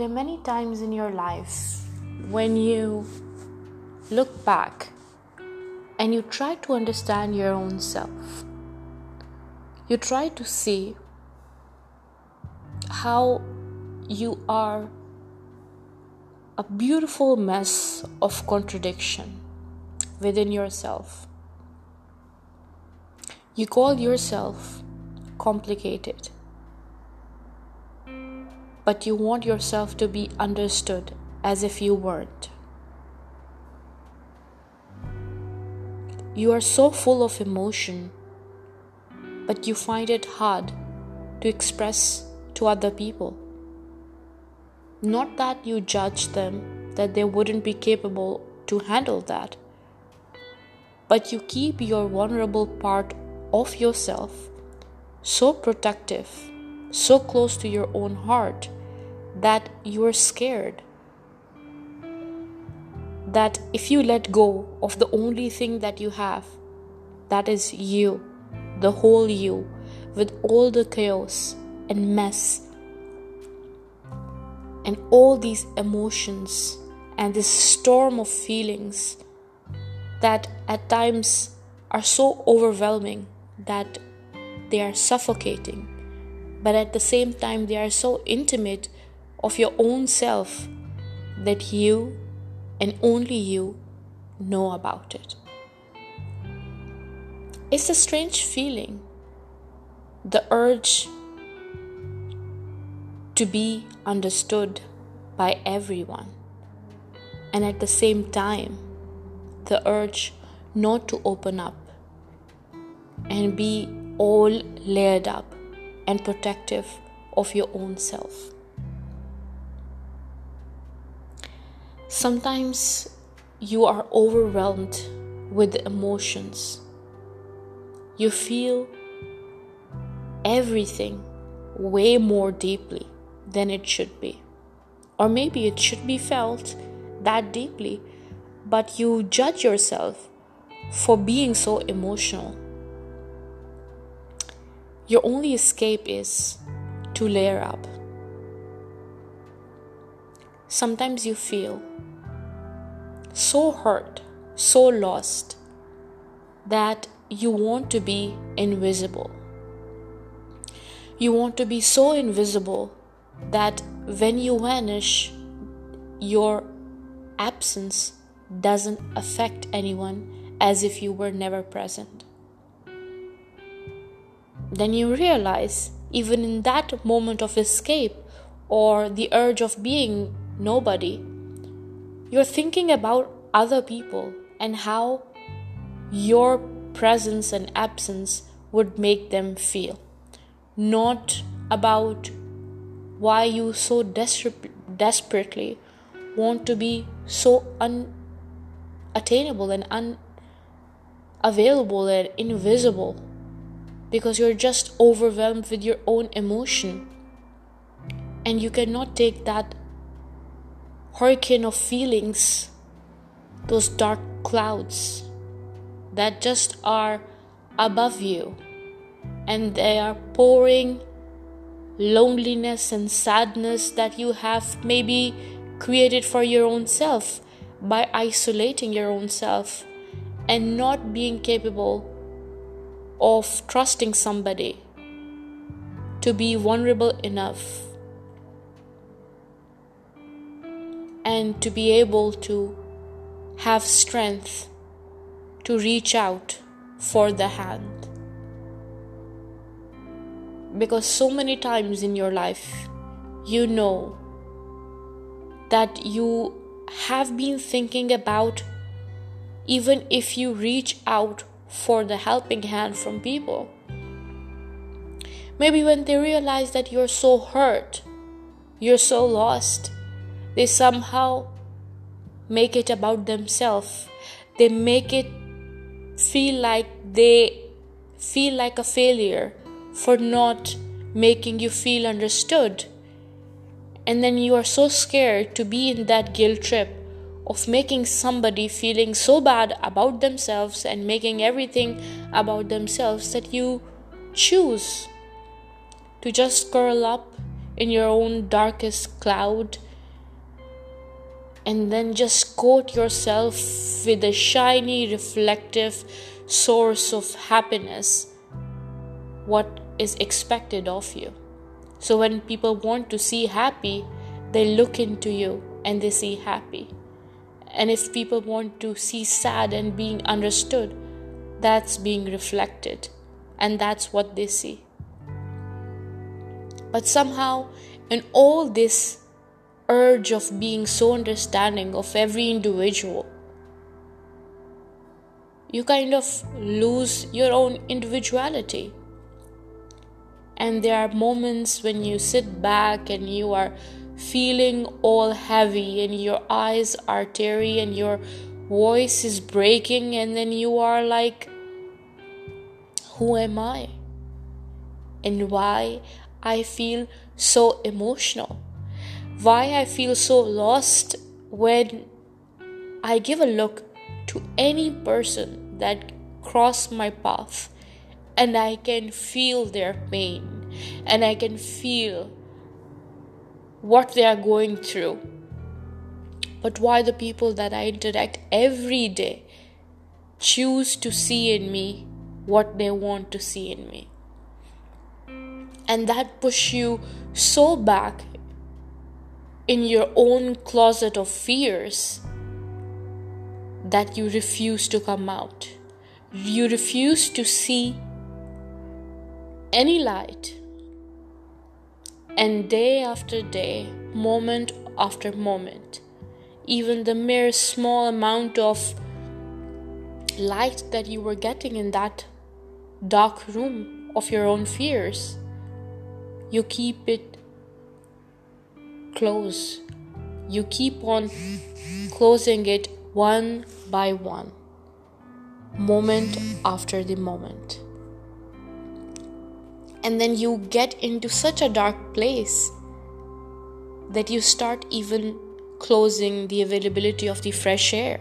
there are many times in your life when you look back and you try to understand your own self. You try to see how you are a beautiful mess of contradiction within yourself. You call yourself complicated, but you want yourself to be understood as if you weren't. You are so full of emotion, but you find it hard to express to other people. Not that you judge them that they wouldn't be capable to handle that, but you keep your vulnerable part of yourself so protective, so close to your own heart that you are scared. That if you let go of the only thing that you have, that is you, the whole you, with all the chaos and mess and all these emotions and this storm of feelings that at times are so overwhelming that they are suffocating, but at the same time, they are so intimate of your own self that you and only you know about it. It's a strange feeling, the urge to be understood by everyone. And at the same time, the urge not to open up and be all layered up and protective of your own self. Sometimes you are overwhelmed with emotions. You feel everything way more deeply than it should be. Or maybe it should be felt that deeply, but you judge yourself for being so emotional. Your only escape is to layer up. Sometimes you feel so hurt, so lost, that you want to be invisible. You want to be so invisible that when you vanish, your absence doesn't affect anyone as if you were never present. Then you realize, even in that moment of escape or the urge of being nobody, you're thinking about other people and how your presence and absence would make them feel, not about why you so desperately want to be so unattainable and unavailable and invisible because you're just overwhelmed with your own emotion. And you cannot take that hurricane of feelings those dark clouds that just are above you and they are pouring loneliness and sadness that you have maybe created for your own self by isolating your own self and not being capable of trusting somebody to be vulnerable enough and to be able to have strength to reach out for the hand because so many times in your life you know that you have been thinking about even if you reach out for the helping hand from people. Maybe when they realize that you're so hurt, you're so lost, they somehow make it about themselves. They make it feel like they feel like a failure for not making you feel understood. And then you are so scared to be in that guilt trip of making somebody feeling so bad about themselves and making everything about themselves that you choose to just curl up in your own darkest cloud and then just coat yourself with a shiny, reflective source of happiness, what is expected of you. So when people want to see happy, they look into you and they see happy. And if people want to see sad and being understood, that's being reflected. And that's what they see. But somehow, in all this urge of being so understanding of every individual, you kind of lose your own individuality. And there are moments when you sit back and you are feeling all heavy and your eyes are teary and your voice is breaking, and then you are like, Who am I? And why I feel so emotional? Why I feel so lost when I give a look to any person that cross my path and I can feel their pain and I can feel what they are going through. But why the people that I interact every day choose to see in me what they want to see in me? And that push you so back in your own closet of fears that you refuse to come out. You refuse to see any light and day after day, moment after moment, even the mere small amount of light that you were getting in that dark room of your own fears, you keep it close. You keep on closing it one by one, moment after the moment and then you get into such a dark place that you start even closing the availability of the fresh air.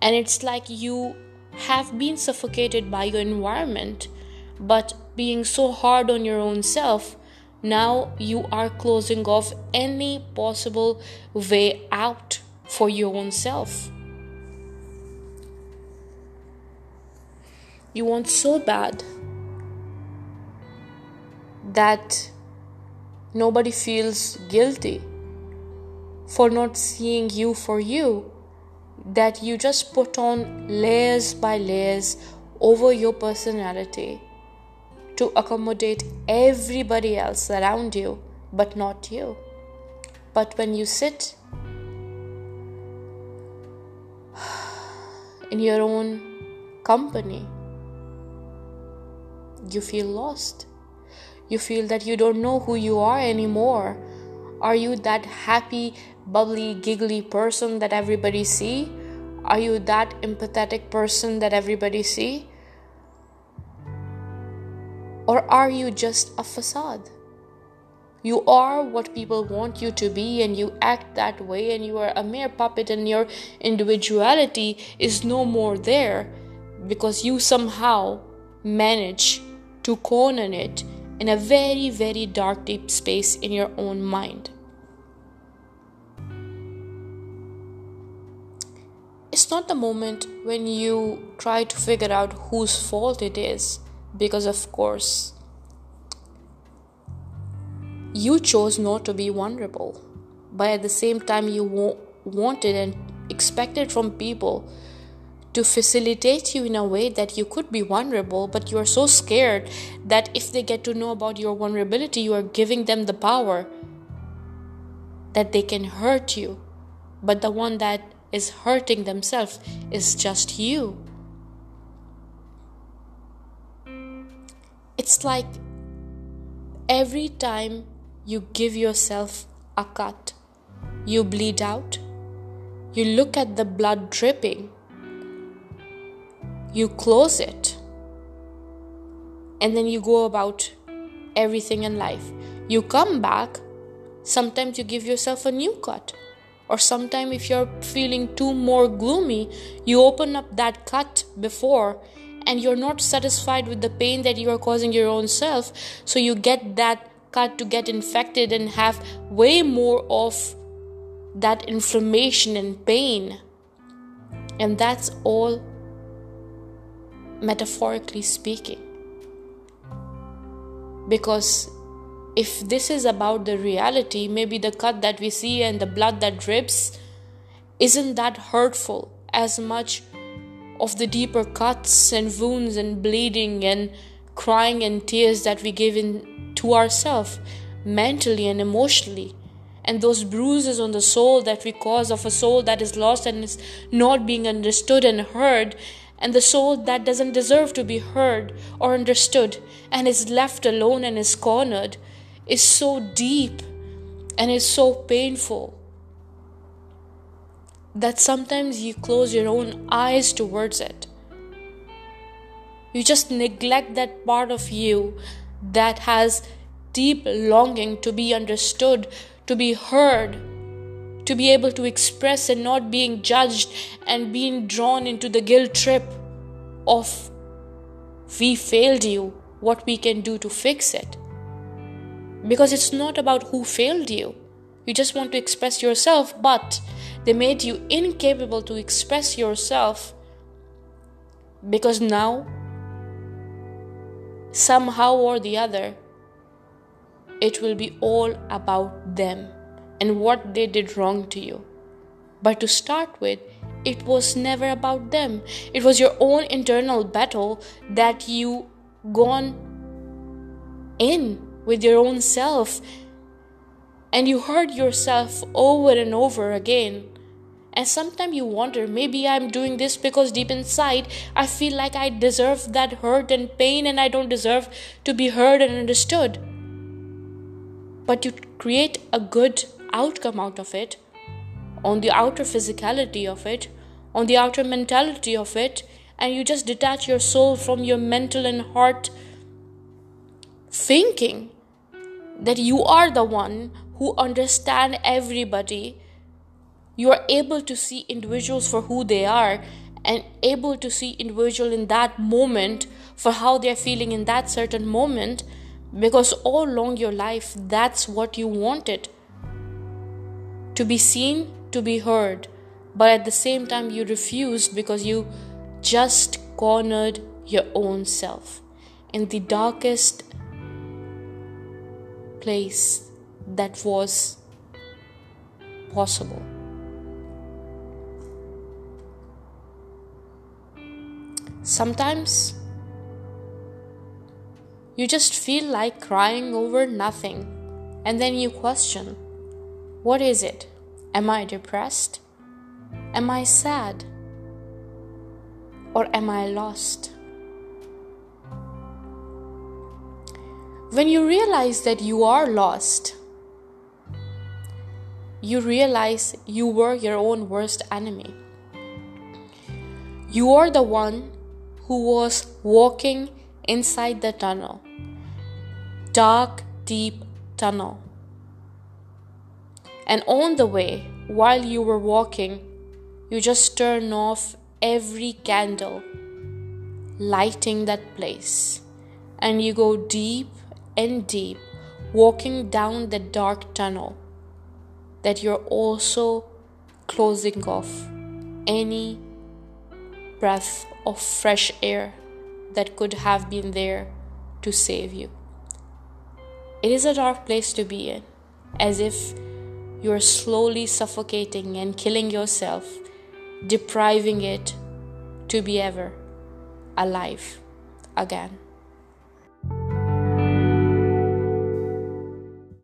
And it's like you have been suffocated by your environment, but being so hard on your own self, now you are closing off any possible way out for your own self. You want so bad that nobody feels guilty for not seeing you for you, that you just put on layers by layers over your personality to accommodate everybody else around you, but not you. But when you sit in your own company, you feel lost. You feel that you don't know who you are anymore. Are you that happy, bubbly, giggly person that everybody see? Are you that empathetic person that everybody see? Or are you just a facade? You are what people want you to be, and you act that way, and you are a mere puppet, and your individuality is no more there because you somehow manage to corner it in a very, very dark, deep space in your own mind. It's not the moment when you try to figure out whose fault it is, because of course, you chose not to be vulnerable, but at the same time, you wanted and expected from people to facilitate you in a way that you could be vulnerable, but you are so scared that if they get to know about your vulnerability, you are giving them the power that they can hurt you. But the one that is hurting themselves is just you. It's like every time you give yourself a cut, you bleed out, you look at the blood dripping you close it and then you go about everything in life. You come back, sometimes you give yourself a new cut. Or sometimes, if you're feeling too more gloomy, you open up that cut before and you're not satisfied with the pain that you are causing your own self. So you get that cut to get infected and have way more of that inflammation and pain. And that's all metaphorically speaking. Because if this is about the reality, maybe the cut that we see and the blood that drips isn't that hurtful as much of the deeper cuts and wounds and bleeding and crying and tears that we give in to ourselves mentally and emotionally. And those bruises on the soul that we cause of a soul that is lost and is not being understood and heard and the soul that doesn't deserve to be heard or understood and is left alone and is cornered is so deep and is so painful that sometimes you close your own eyes towards it. You just neglect that part of you that has deep longing to be understood, to be heard, to be able to express and not being judged and being drawn into the guilt trip of we failed you, what we can do to fix it. Because it's not about who failed you. You just want to express yourself, but they made you incapable to express yourself because now, somehow or the other, it will be all about them and what they did wrong to you. But to start with, it was never about them. It was your own internal battle that you gone in with your own self and you hurt yourself over and over again. And sometimes you wonder, maybe I'm doing this because deep inside I feel like I deserve that hurt and pain and I don't deserve to be heard and understood. But you create a good outcome out of it, on the outer physicality of it, on the outer mentality of it, and you just detach your soul from your mental and heart thinking that you are the one who understand everybody you are able to see individuals for who they are and able to see individual in that moment for how they're feeling in that certain moment because all along your life that's what you wanted to be seen to be heard but at the same time you refused because you just cornered your own self in the darkest place that was possible. Sometimes you just feel like crying over nothing, and then you question what is it? Am I depressed? Am I sad? Or am I lost? When you realize that you are lost, you realize you were your own worst enemy. You are the one who was walking inside the tunnel, dark, deep tunnel. And on the way, while you were walking, you just turn off every candle, lighting that place, and you go deep and deep, walking down the dark tunnel, that you're also closing off any breath of fresh air that could have been there to save you. It is a dark place to be in, as if you're slowly suffocating and killing yourself, depriving it to be ever alive again.